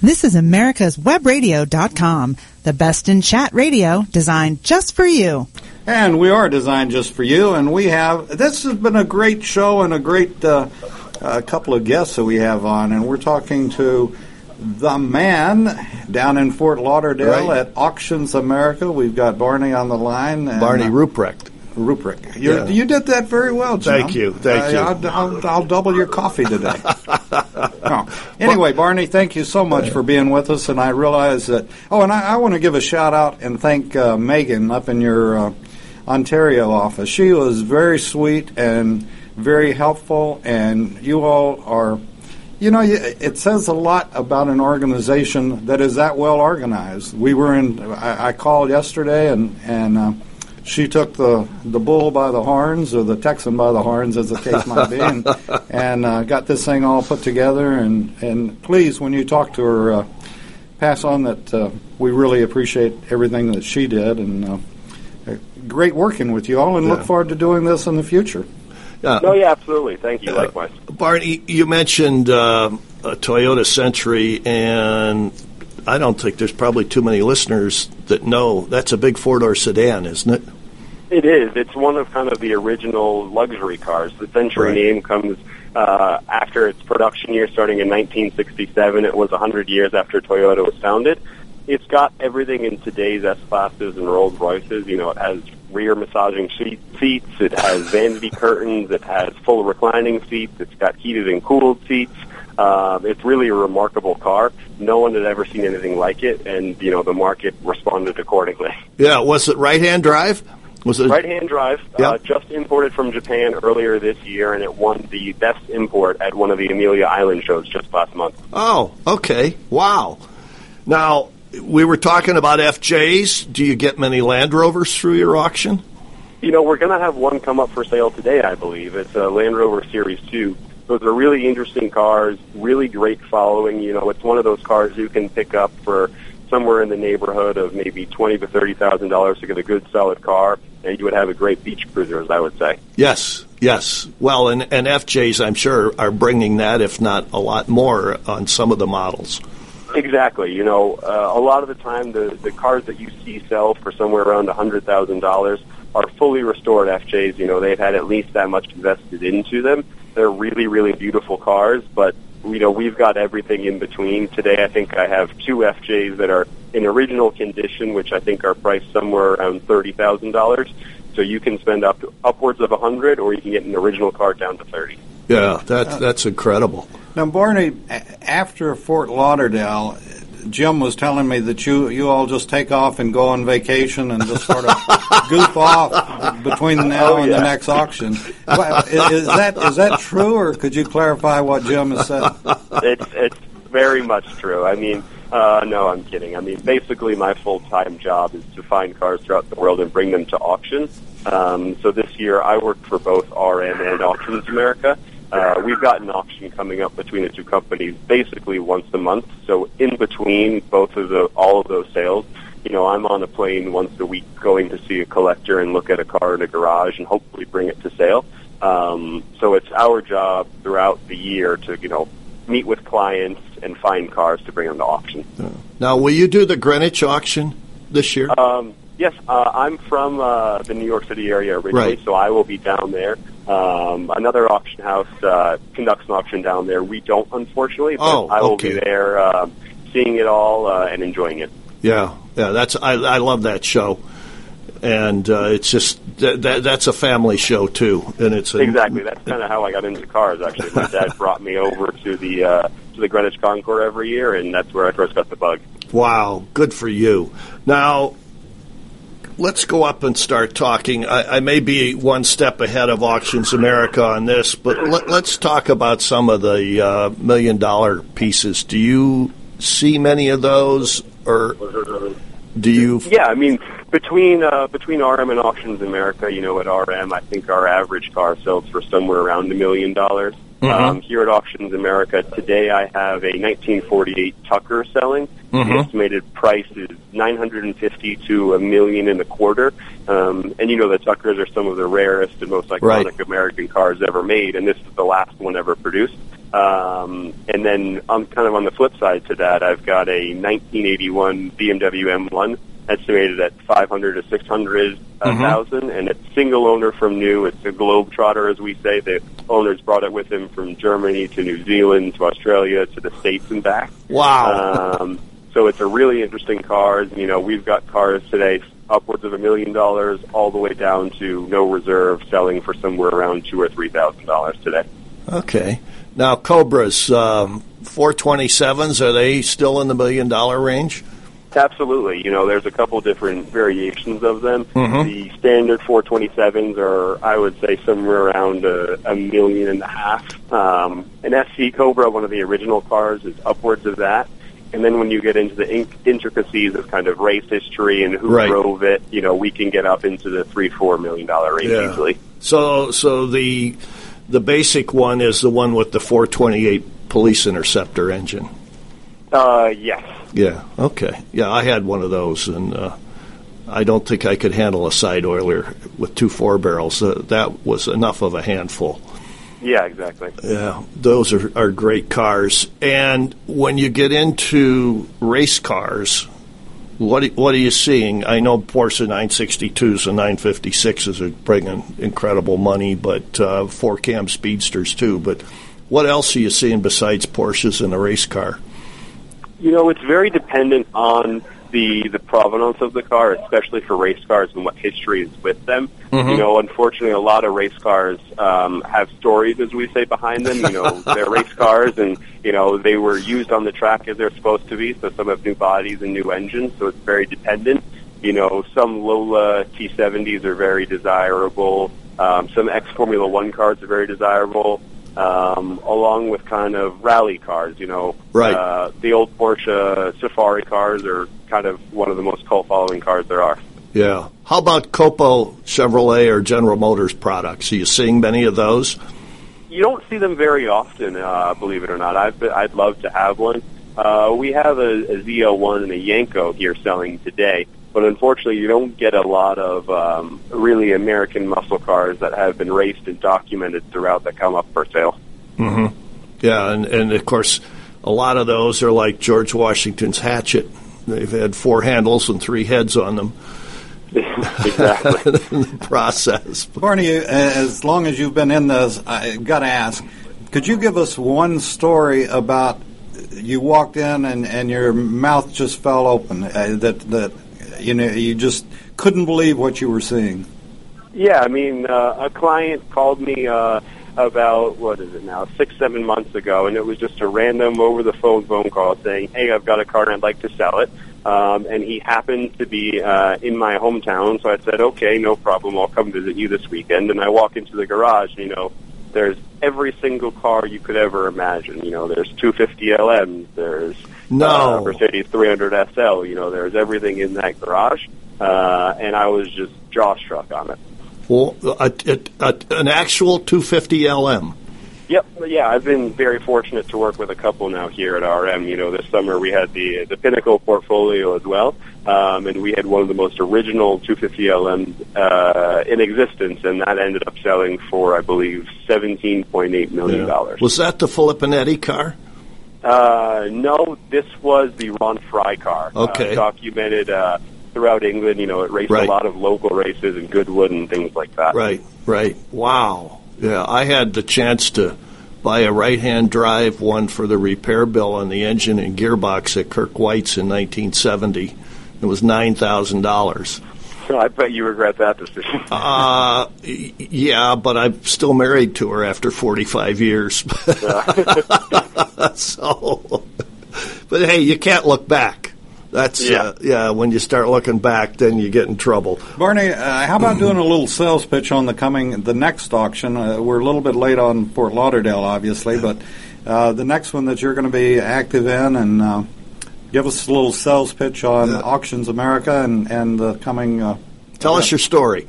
This is America's Webradio.com, the best in chat radio designed just for you. And we are designed just for you. And we have, this has been a great show and a great uh, uh, couple of guests that we have on. And we're talking to the man down in Fort Lauderdale Right. at Auctions America. We've got Barney on the line. And, Barney uh, Ruprecht. You, Yeah. you did that very well, Jim. Thank you, thank Uh, you. I'll, I'll, I'll double your coffee today. Oh. Anyway, Barney, thank you so much for being with us. And I realize that. Oh, and I, I want to give a shout out and thank uh, Megan up in your uh, Ontario office. She was very sweet and very helpful, and you all are. You know, it says a lot about an organization that is that well organized. We were in. I, I called yesterday, and and uh, she took the the bull by the horns, or the Texan by the horns, as the case might be, and, and uh, got this thing all put together. And and please, when you talk to her, uh, pass on that uh, we really appreciate everything that she did, and uh, uh, great working with you all, and look forward to doing this in the future. Yeah. No, yeah, absolutely. Thank you. Likewise. Barney, you mentioned a Toyota Century, and I don't think there's probably too many listeners that know that's a big four door sedan, isn't it? It is. It's one of kind of the original luxury cars. The Century Right. name comes uh, after its production year, starting in 1967. It was 100 years after Toyota was founded. It's got everything in today's S classes and Rolls Royces. You know, it has rear massaging seat, seats. It has vanity curtains. It has full reclining seats. It's got heated and cooled seats. Um, it's really a remarkable car. No one had ever seen anything like it, and you know the market responded accordingly. Yeah. Was it right hand drive? Was it Right-hand drive, Yeah. uh, just imported from Japan earlier this year, and it won the best import at one of the Amelia Island shows just last month. Oh, okay. Wow. Now, we were talking about FJs. Do you get many Land Rovers through your auction? You know, we're going to have one come up for sale today, I believe. It's a Land Rover Series 2. Those are really interesting cars, really great following. You know, it's one of those cars you can pick up for somewhere in the neighborhood of maybe twenty to thirty thousand dollars to get a good solid car, and you would have a great beach cruiser, as I would say. Yes, yes. Well, and, and FJs, I'm sure, are bringing that, if not a lot more, on some of the models. Exactly. You know, uh, a lot of the time, the the cars that you see sell for somewhere around a hundred thousand dollars are fully restored FJs. You know, they've had at least that much invested into them. They're really, really beautiful cars, but you know, we've got everything in between. Today, I think I have two FJs that are in original condition, which I think are priced somewhere around thirty thousand dollars. So you can spend up to upwards of a hundred, or you can get an original car down to thirty. Yeah, that's that's incredible. Now, Barney, after Fort Lauderdale, Jim was telling me that you you all just take off and go on vacation and just sort of goof off between now Oh, and the next auction. Well, i- Is that is that true, or could you clarify what Jim has said? it's it's very much true. I mean, uh, no, I'm kidding. I mean, basically, my full time job is to find cars throughout the world and bring them to auction. Um, so this year, I worked for both RM and Auctions America. Uh, we've got an auction coming up between the two companies basically once a month. So in between both of the all of those sales, you know, I'm on a plane once a week going to see a collector and look at a car in a garage and hopefully bring it to sale. Um, so it's our job throughout the year to, you know, meet with clients and find cars to bring them to auction. Now, will you do the Greenwich auction this year? Um, yes, uh, I'm from uh, the New York City area originally, Right. so I will be down there. Um, another auction house uh, conducts an auction down there. We don't, unfortunately, but Oh, I will okay. be there um, seeing it all uh, and enjoying it. Yeah, yeah, that's I, I love that show, and uh, it's just that, that that's a family show too, and it's a, Exactly. That's kind of how I got into cars. Actually, my dad brought me over to the uh, to the Greenwich Concours every year, and that's where I first got the bug. Wow, good for you. Now, let's go up and start talking. I, I may be one step ahead of Auctions America on this, but let, let's talk about some of the uh, million dollar pieces. Do you see many of those, or do you? Yeah, I mean between uh, between RM and Auctions America, you know, at RM, I think our average car sells for somewhere around a million dollars. Mhm. Um, here at Auctions America today, I have a 1948 Tucker selling. The Mhm. estimated price is 950 to a million and a quarter. Um, and you know, the Tuckers are some of the rarest and most iconic Right. American cars ever made, and this is the last one ever produced. Um, and then, on kind of on the flip side to that, I've got a 1981 BMW M1 estimated at 500 to 600 uh, Mhm. thousand, and it's single owner from new. It's a globe trotter, as we say. The owners brought it with him from Germany to New Zealand to Australia to the States and back. Wow. Um, so it's a really interesting car. You know, we've got cars today upwards of a million dollars, all the way down to no reserve, selling for somewhere around two or three thousand dollars today. Okay. Now, Cobras, um, 427s, are they still in the million dollar range? Absolutely. You know, there's a couple different variations of them. Mhm. The standard 427s are, I would say, somewhere around a, a million and a half. Um, an SC Cobra, one of the original cars, is upwards of that. And then when you get into the in- intricacies of kind of race history and who Right. drove it, you know, we can get up into the three, four million dollar range Yeah. easily. So, so the the basic one is the one with the 428 police interceptor engine. Uh, yes. Yeah. Okay. Yeah, I had one of those, and uh, I don't think I could handle a side oiler with two four barrels. Uh, that was enough of a handful. Yeah, exactly. Yeah, those are, are great cars. And when you get into race cars, what what are you seeing? I know Porsche 962s and 956s are bringing incredible money, but uh, four cam speedsters too. But what else are you seeing besides Porsches in a race car? You know, it's very dependent on the the provenance of the car, especially for race cars and what history is with them. Mhm. You know, unfortunately, a lot of race cars um, have stories, as we say, behind them. You know, they're race cars, and you know they were used on the track as they're supposed to be. So some have new bodies and new engines, so it's very dependent. You know, some Lola T70s are very desirable. Um, some ex Formula One cars are very desirable. Um, along with kind of rally cars, you know, Right. uh, the old Porsche Safari cars are kind of one of the most cult following cars there are. Yeah. How about Copo Chevrolet or General Motors products? Are you seeing many of those? You don't see them very often, uh, believe it or not. I've been, I'd love to have one. Uh, we have a, a ZL1 and a Yenko here selling today, but unfortunately, you don't get a lot of um, really American muscle cars that have been raced and documented throughout that come up for sale. hmm Yeah, and, and of course, a lot of those are like George Washington's hatchet. They've had four handles and three heads on them. exactly. in the process. Barney, as long as you've been in this, I got to ask: Could you give us one story about you walked in and, and your mouth just fell open? Uh, that that you know you just couldn't believe what you were seeing. Yeah, I mean, uh, a client called me uh, about what is it now, six, seven months ago, and it was just a random over the phone phone call saying, "Hey, I've got a car and I'd like to sell it." Um, and he happened to be uh, in my hometown, so I said, "Okay, no problem. I'll come visit you this weekend." And I walk into the garage, and, you know, there's every single car you could ever imagine. You know, there's 250 LMs, there's No. uh, Mercedes 300 SL. You know, there's everything in that garage, uh, and I was just jaw struck on it. Well, a, a, a, an actual 250 LM. Yep, yeah, I've been very fortunate to work with a couple now here at RM. You know, this summer we had the the Pinnacle portfolio as well, um, and we had one of the most original 250 LMs uh, in existence, and that ended up selling for, I believe, 17.8 million dollars. Was that the Filippinetti car? Uh, no, this was the Ron Fry car. Okay. Uh, documented uh, throughout England. You know, it raced Right. a lot of local races in Goodwood and things like that. Right, right. Wow. Yeah, I had the chance to buy a right-hand drive one for the repair bill on the engine and gearbox at Kirk White's in 1970. It was nine thousand dollars. So I bet you regret that decision. Uh, yeah, but I'm still married to her after 45 years. so, but hey, you can't look back. That's yeah. Uh, yeah. When you start looking back, then you get in trouble. Barney, uh, how about doing a little sales pitch on the coming, the next auction? Uh, we're a little bit late on Fort Lauderdale, obviously, but uh, the next one that you're going to be active in, and uh, give us a little sales pitch on Auctions America and and the coming. Uh, Tell us your story.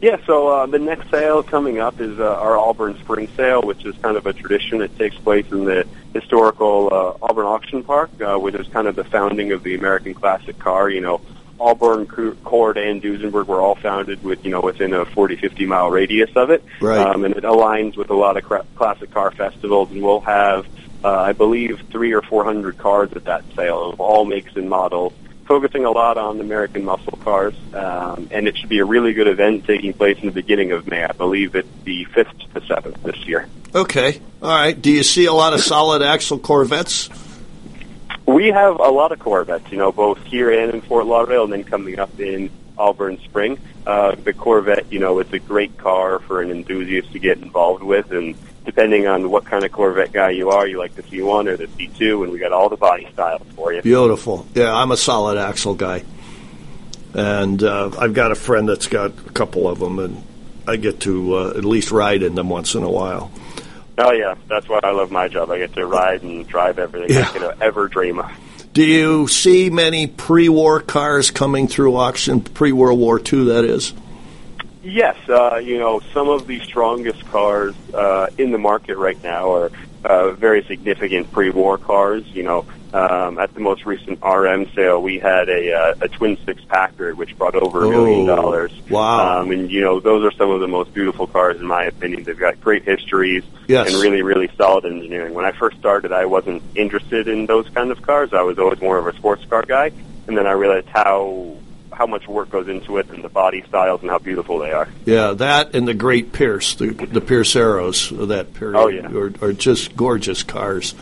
Yeah, so uh, the next sale coming up is uh, our Auburn Spring Sale, which is kind of a tradition. It takes place in the historical uh, Auburn Auction Park, uh, which is kind of the founding of the American classic car. You know, Auburn, Cou- Cord, and Duesenberg were all founded with, you know, within a 40, 50 mile radius of it. Right. Um, and it aligns with a lot of cra- classic car festivals, and we'll have, uh, I believe, three or four hundred cars at that sale of all makes and models focusing a lot on American muscle cars, um, and it should be a really good event taking place in the beginning of May. I believe it's the 5th to the 7th this year. Okay. All right. Do you see a lot of solid axle Corvettes? We have a lot of Corvettes, you know, both here and in Fort Lauderdale, and then coming up in Auburn Spring. Uh, the Corvette, you know, it's a great car for an enthusiast to get involved with, and depending on what kind of Corvette guy you are, you like the C1 or the C2, and we got all the body styles for you. Beautiful. Yeah, I'm a solid axle guy, and uh, I've got a friend that's got a couple of them, and I get to uh, at least ride in them once in a while. Oh yeah, that's why I love my job. I get to ride and drive everything Yeah. I could ever dream of. Do you see many pre-war cars coming through auction, pre-World War II? That is. Yes, uh, you know, some of the strongest cars uh, in the market right now are uh, very significant pre-war cars. You know, um, at the most recent RM sale, we had a, uh, a twin six Packard, which brought over a million Oh, dollars. wow. Um, and you know, those are some of the most beautiful cars in my opinion. They've got great histories Yes. and really, really solid engineering. When I first started, I wasn't interested in those kind of cars. I was always more of a sports car guy, and then I realized how how much work goes into it and the body styles and how beautiful they are. Yeah, that and the Great Pierce, the, the Pierce Arrows of that period, Oh, yeah. are, are just gorgeous cars.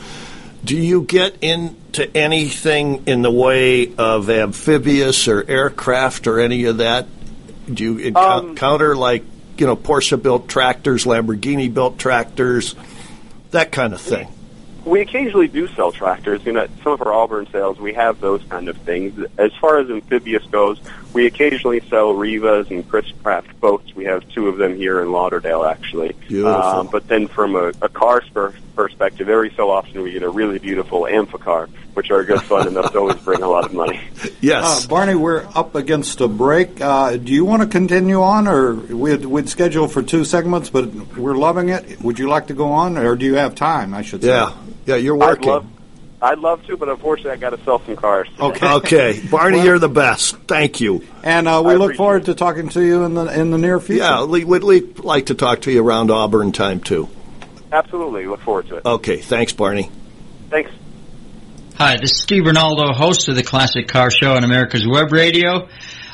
Do you get into anything in the way of amphibious or aircraft or any of that? Do you Um, encounter like you know Porsche built tractors, Lamborghini built tractors, that kind of thing? We occasionally do sell tractors. You know, some of our Auburn sales, we have those kind of things. As far as amphibious goes, we occasionally sell Rivas and Chris Craft boats. We have two of them here in Lauderdale, actually. Beautiful. Um, but then from a, a car spur perspective, every so often we get a really beautiful Amphicar, which are good fun and those always bring a lot of money. Yes. Uh, Barney, we're up against a break. Uh, do you want to continue on, or we'd, we'd schedule for two segments, but we're loving it? Would you like to go on, or do you have time? I should say. Yeah, yeah, you're I'd working. Love, I'd love to, but unfortunately, I got to sell some cars. Okay. Okay, Barney, you're the best. Thank you. And uh, we I look appreciate forward to talking to you in the in the near future. Yeah, we- we'd we'd like to talk to you around Auburn time too. Absolutely, look forward to it. Okay, thanks, Barney. Thanks. Hi, this is Steve Ronaldo, host of the Classic Car Show on America's Web Radio.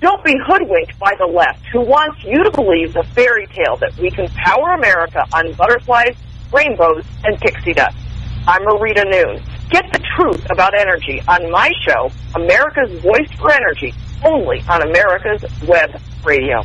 Don't be hoodwinked by the left, who wants you to believe the fairy tale that we can power America on butterflies, rainbows, and pixie dust. I'm Marita Noon. Get the truth about energy on my show, America's Voice for Energy, only on America's Web Radio.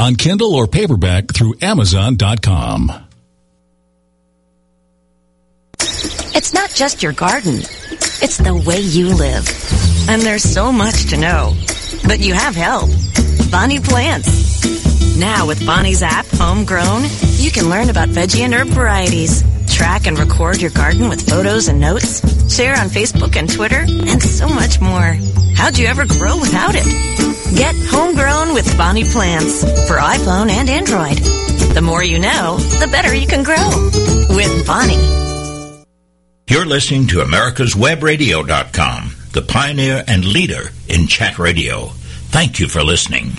on Kindle or paperback through Amazon.com. It's not just your garden. It's the way you live. And there's so much to know. But you have help. Bonnie Plants. Now with Bonnie's app, Homegrown, you can learn about veggie and herb varieties, track and record your garden with photos and notes, share on Facebook and Twitter, and so much more. How'd you ever grow without it? Get Homegrown with Bonnie Plants for iPhone and Android. The more you know, the better you can grow. With Bonnie. You're listening to America'sWebRadio.com, the pioneer and leader in chat radio. Thank you for listening.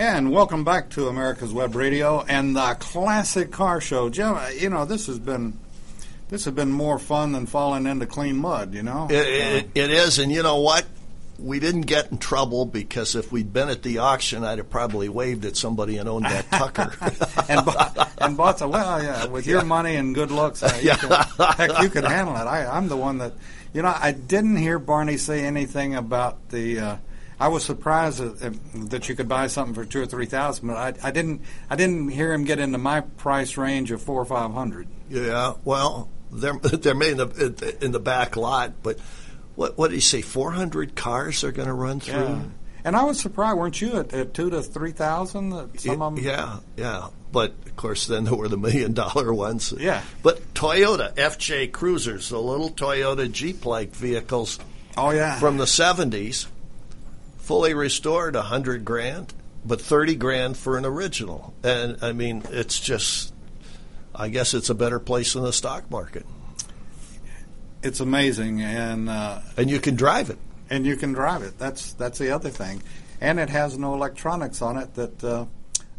And welcome back to America's Web Radio and the Classic Car Show. Jim, uh, you know this has been this has been more fun than falling into clean mud. You know, It, it, it is, and you know what? We didn't get in trouble because if we'd been at the auction, I'd have probably waved at somebody and owned that Tucker. and bought, and bought some. Well, yeah, with your money and good looks, uh, you Yeah. can, heck, you could handle it. I, I'm the one that, you know, I didn't hear Barney say anything about the. Uh, I was surprised that, that you could buy something for two or three thousand, but I, I didn't. I didn't hear him get into my price range of four or five hundred. yeah, well, they're they're made in the in the back lot, but what what did he say? Four hundred cars are going to run through. Yeah. And I was surprised, weren't you, at, at two to three thousand? Some of them. Yeah, yeah. But of course, then there were the million dollar ones. Yeah. But Toyota FJ Cruisers, the little Toyota Jeep like vehicles. Oh yeah. From the seventies, fully restored, a hundred grand, but thirty grand for an original. And I mean, it's just. I guess it's a better place than the stock market. It's amazing, and uh, and you can drive it. And you can drive it. That's that's the other thing, and it has no electronics on it that uh,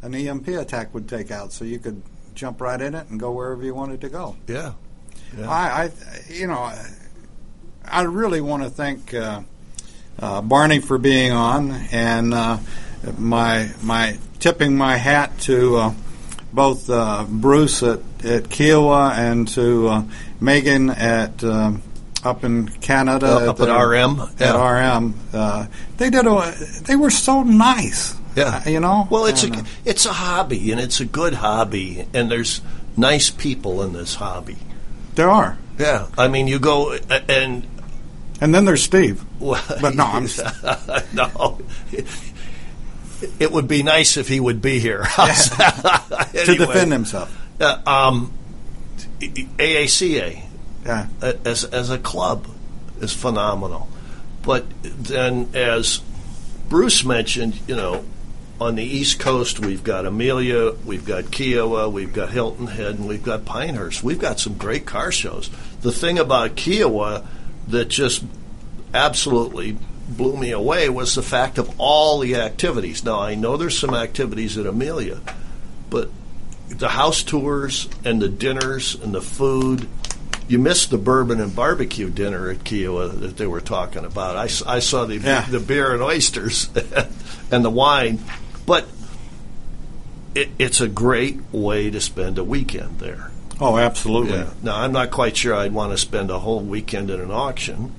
an EMP attack would take out. So you could jump right in it and go wherever you wanted to go. Yeah. Yeah. I, I, you know, I, I really want to thank uh, uh, Barney for being on, and uh, my my tipping my hat to uh, both uh, Bruce at, at Kiawah and to uh, Megan at um, up in Canada Uh, up at the- RM, At yeah. RM, uh, they did a. They were so nice. Yeah, you know. Well, it's And, a uh, it's a hobby, and it's a good hobby, and there's nice people in this hobby. There are. Yeah, I mean, you go uh, and and then there's Steve. but no, I'm no. It would be nice if he would be here to defend himself. Uh, um, AACA Yeah. as as a club is phenomenal, but then as Bruce mentioned, you know, on the East Coast we've got Amelia, we've got Kiawah, we've got Hilton Head, and we've got Pinehurst. We've got some great car shows. The thing about Kiawah that just absolutely blew me away was the fact of all the activities. Now I know there's some activities at Amelia, but the house tours and the dinners and the food. You missed the bourbon and barbecue dinner at Kiawah that they were talking about. I saw the Yeah. the beer and oysters and the wine, but it, it's a great way to spend a weekend there. Oh, absolutely. Yeah. Now I'm not quite sure I'd want to spend a whole weekend in an auction,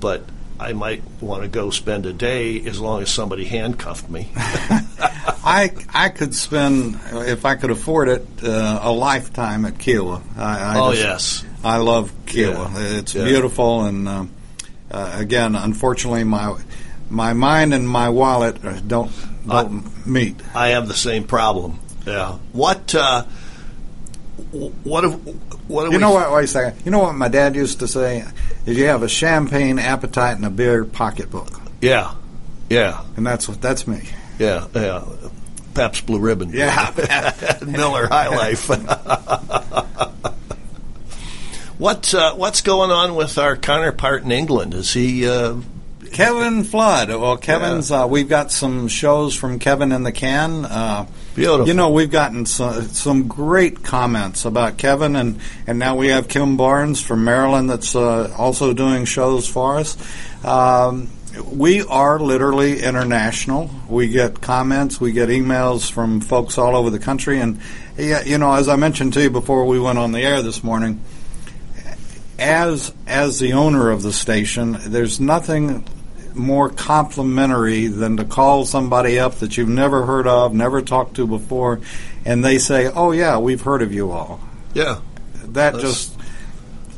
but I might want to go spend a day as long as somebody handcuffed me. I I could spend if I could afford it uh, a lifetime at Kiawah. I, I Oh, just- yes. I love Kiawah. Yeah. It's Yeah. beautiful, and um, uh, again, unfortunately, my my mind and my wallet uh, don't don't meet. I have the same problem. Yeah. What? Uh, what? Have, You know what? Wait a second. You know what my dad used to say? Is you have a champagne appetite and a beer pocketbook, Yeah. Yeah. and that's what that's me. Yeah. Yeah. Pabst Blue Ribbon. Yeah. Miller High Life. what? Uh, what's going on with our counterpart in England? Is he? Uh, Kevin Flood. Well, Kevin's. Uh, we've got some shows from Kevin in the can. Beautiful. You know, we've gotten some, some great comments about Kevin, and and now we have Kim Barnes from Maryland that's uh, also doing shows for us. Um, we are literally international. We get comments, we get emails from folks all over the country, and yeah, you know, as I mentioned to you before we went on the air this morning, as as the owner of the station, there's nothing more complimentary than to call somebody up that you've never heard of, never talked to before, and they say, "Oh yeah, we've heard of you all." Yeah, that That's- just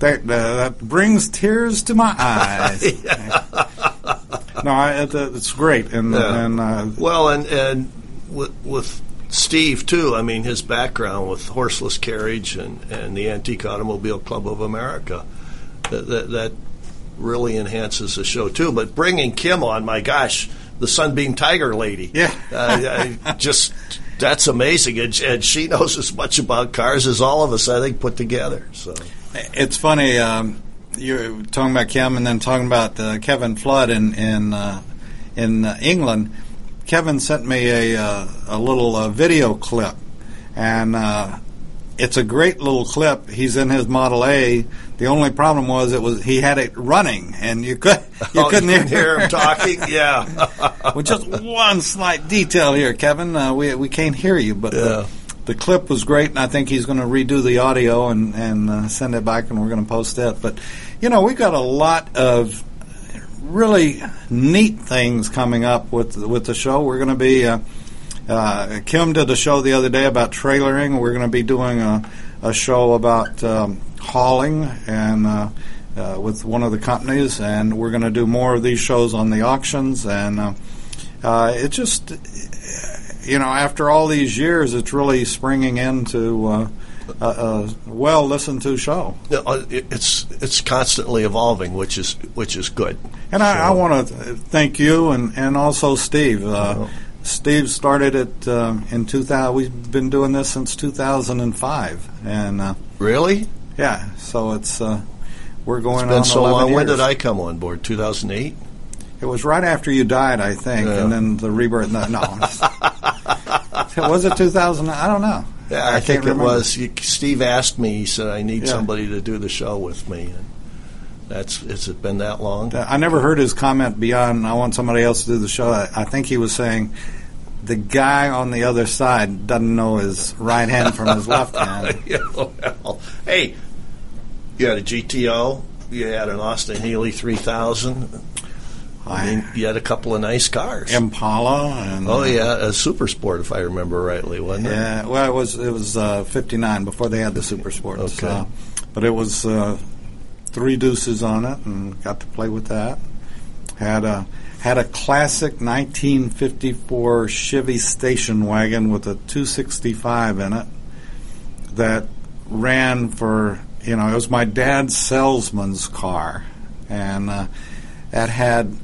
that uh, that brings tears to my eyes. no, I, it, it's great, and Yeah. and uh, well, and and with, with Steve too. I mean, his background with horseless carriage and, and the Antique Automobile Club of America, that, that that really enhances the show too. But bringing Kim on, my gosh, the Sunbeam Tiger lady, yeah, uh, I just that's amazing, and, and she knows as much about cars as all of us, I think, put together. So It's funny. Um, you're talking about Kim, and then talking about uh, Kevin Flood in in uh, in uh, England. Kevin sent me a uh, a little uh, video clip, and uh, it's a great little clip. He's in his Model A. The only problem was it was he had it running, and you could you Oh, couldn't you hear, him talking? Yeah. with just one slight detail here, Kevin. Uh, we we can't hear you, but the, the clip was great, and I think he's going to redo the audio and and uh, send it back, and we're going to post it. But you know, we've got a lot of really neat things coming up with with the show. We're going to be. Uh, uh, Kim did a show the other day about trailering. We're going to be doing a, a show about um, hauling and uh, uh, with one of the companies, and we're going to do more of these shows on the auctions. And uh, uh, it just, you know, after all these years, it's really springing into uh, a, a well listened to show. It's it's constantly evolving, which is which is good. And I, I want to thank you and, and also Steve. Uh, Steve started it um, in 2000. We've been doing this since 2005. And uh, really, yeah. So it's uh, we're going It's been on so 11 long. When did I come on board? 2008. It was right after you died, I think, Yeah. and then the rebirth. No, no. was it 2000? I don't know. Yeah, I, can't think it remember. was. Steve asked me. He said, "I need Yeah. somebody to do the show with me." And that's has it been that long? I never heard his comment beyond "I want somebody else to do the show." I, I think he was saying the guy on the other side doesn't know his right hand from his left hand. Yeah, well, hey, you had a GTO. You had an Austin Healey 3000. I mean, you had a couple of nice cars. Impala and oh yeah, a Super Sport, if I remember rightly, wasn't it? Yeah, well, it was it was uh, '59 before they had the Super Sports. Okay. Uh, but it was uh, three deuces on it, and got to play with that. Had a had a classic 1954 Chevy station wagon with a 265 in it that ran for you know it was my dad's salesman's car, and uh, that had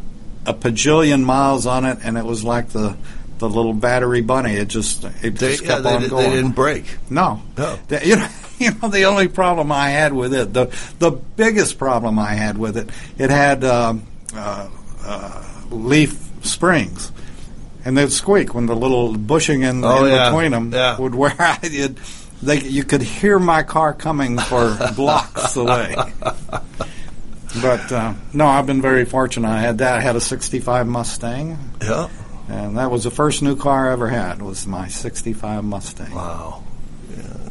a bajillion miles on it, and it was like the the little battery bunny. It just it They, just yeah, kept they, on they going. didn't break. No, No. The- you know, you know the only problem I had with it, the the biggest problem I had with it, it had um, uh, uh, leaf springs, and they'd squeak when the little bushing in, Oh, in yeah. between them Yeah. would wear out. It, they, you could hear my car coming for blocks away. But uh, no, I've been very fortunate. I had that. I had a '65 Mustang. Yeah. And that was the first new car I ever had. Was my '65 Mustang. Wow.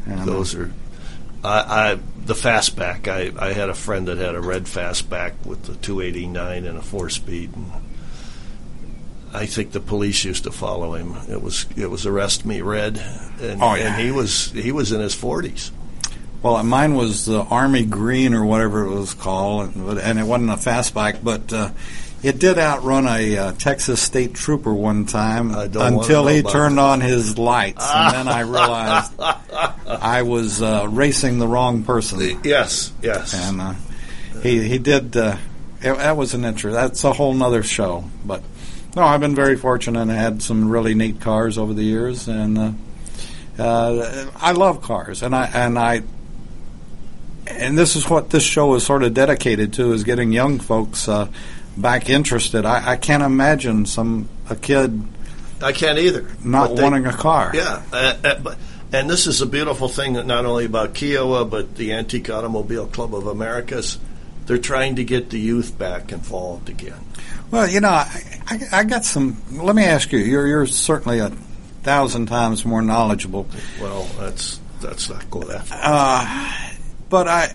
And, uh, Those are. I, I the fastback. I, I had a friend that had a red fastback with the 289 and a four speed. And I think the police used to follow him. It was it was arrest me red, and, Oh, yeah. and he was he was in his 40s. Well, mine was the Army Green or whatever it was called, and, and it wasn't a fastback, but uh, it did outrun a uh, Texas State Trooper one time until he turned on his lights, and then I realized I was uh, racing the wrong person. Yes, yes. And uh, he he did. Uh, it, that was an interest. That's a whole nother show, but. No, I've been very fortunate and had some really neat cars over the years, and uh, uh, I love cars, and I and I and this is what this show is sort of dedicated to: is getting young folks uh, back interested. I, I can't imagine some a kid I can't either. not they- wanting a car. Yeah, uh, uh, but and this is a beautiful thing that not only about Kiawah but the Antique Automobile Club of Americas. They're trying to get the youth back involved again. Well, you know, I, I, I got some. Let me ask you: you're you're certainly a thousand times more knowledgeable. Well, that's that's not go that far. Uh, but I,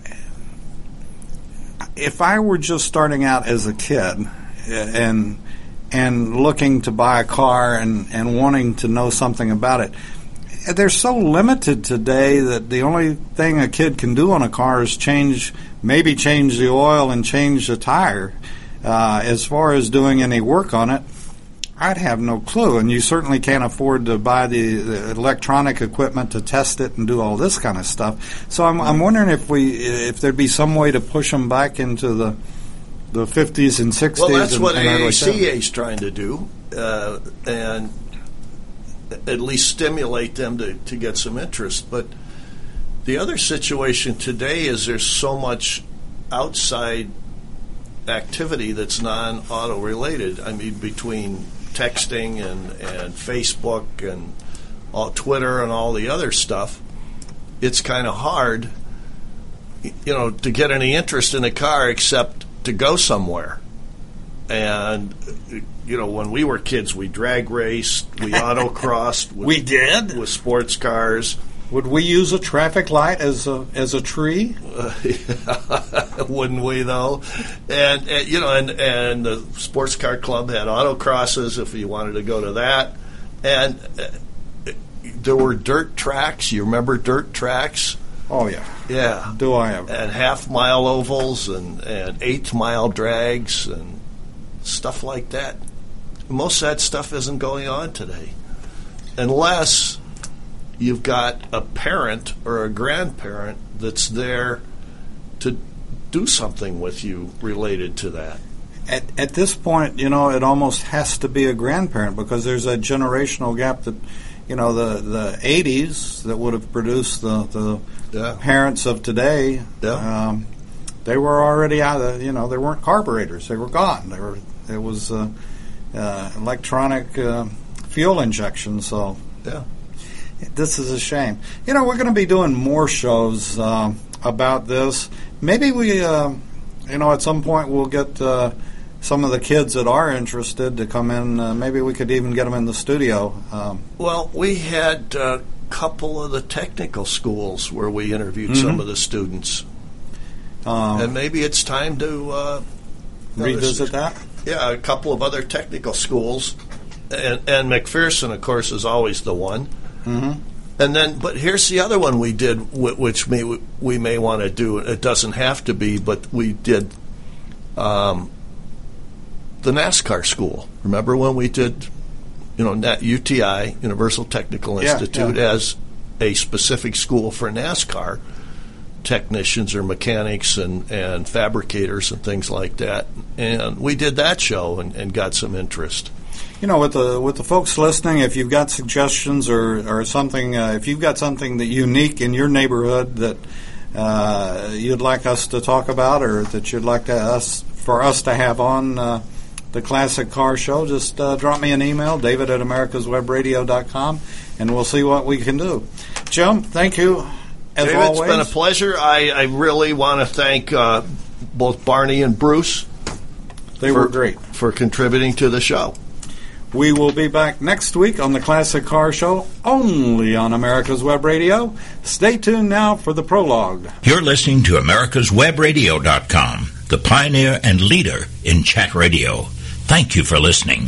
if I were just starting out as a kid and and looking to buy a car and, and wanting to know something about it. They're so limited today that the only thing a kid can do on a car is change, maybe change the oil and change the tire. Uh, as far as doing any work on it, I'd have no clue. And you certainly can't afford to buy the, the electronic equipment to test it and do all this kind of stuff. So I'm, I'm wondering if we if there'd be some way to push them back into the the 50s and 60s. Well, that's and, what and AACA 70s. is trying to do, uh, and at least stimulate them to, to get some interest. But the other situation today is there's so much outside activity that's non-auto related. I mean, between texting and, and Facebook and all, Twitter and all the other stuff, it's kind of hard, you know, to get any interest in a car except to go somewhere. And you know, when we were kids, we drag raced, we autocrossed. With, We did? with sports cars. Would we use a traffic light as a as a tree? wouldn't we though? And, and you know, and and the sports car club had autocrosses if you wanted to go to that, and uh, there were dirt tracks. You remember dirt tracks? Oh yeah, Yeah, do I ever? and half mile ovals and and eighth mile drags and stuff like that. Most of that stuff isn't going on today, unless you've got a parent or a grandparent that's there to do something with you related to that. At at this point, you know, it almost has to be a grandparent because there's a generational gap that, you know, the the '80s that would have produced the the Yeah. parents of today. Yeah. Um, they were already out. Of, you know, they weren't carburetors. They were gone. They were. It was uh, uh, electronic uh, fuel injection. So Yeah. This is a shame. You know, we're going to be doing more shows um, about this. Maybe we, uh, you know, at some point we'll get uh, some of the kids that are interested to come in. Uh, maybe we could even get them in the studio. Um, Well, we had a couple of the technical schools where we interviewed some Mhm. of the students, um, and maybe it's time to uh, revisit that. Yeah, a couple of other technical schools, and, and McPherson, of course, is always the one. Mm-hmm. And then, but here's the other one we did, which may, we may want to do. It doesn't have to be, but we did um, the NASCAR school. Remember when we did, you know, NAT, UTI, Universal Technical Yeah, Institute, yeah. as a specific school for NASCAR technicians or mechanics and, and fabricators and things like that. And we did that show and, and got some interest. You know, with the with the folks listening, if you've got suggestions or or something, uh, if you've got something that unique in your neighborhood that uh, you'd like us to talk about, or that you'd like to us for us to have on uh, the Classic Car Show, just uh, drop me an email, David at AmericasWebRadio.com, and we'll see what we can do. Jim, thank you. As David, always, it's been a pleasure. I, I really want to thank uh, both Barney and Bruce. They for, were great. for contributing to the show. We will be back next week on the Classic Car Show, only on America's Web Radio. Stay tuned now for the prologue. You're listening to America'sWebRadio.com, the pioneer and leader in chat radio. Thank you for listening.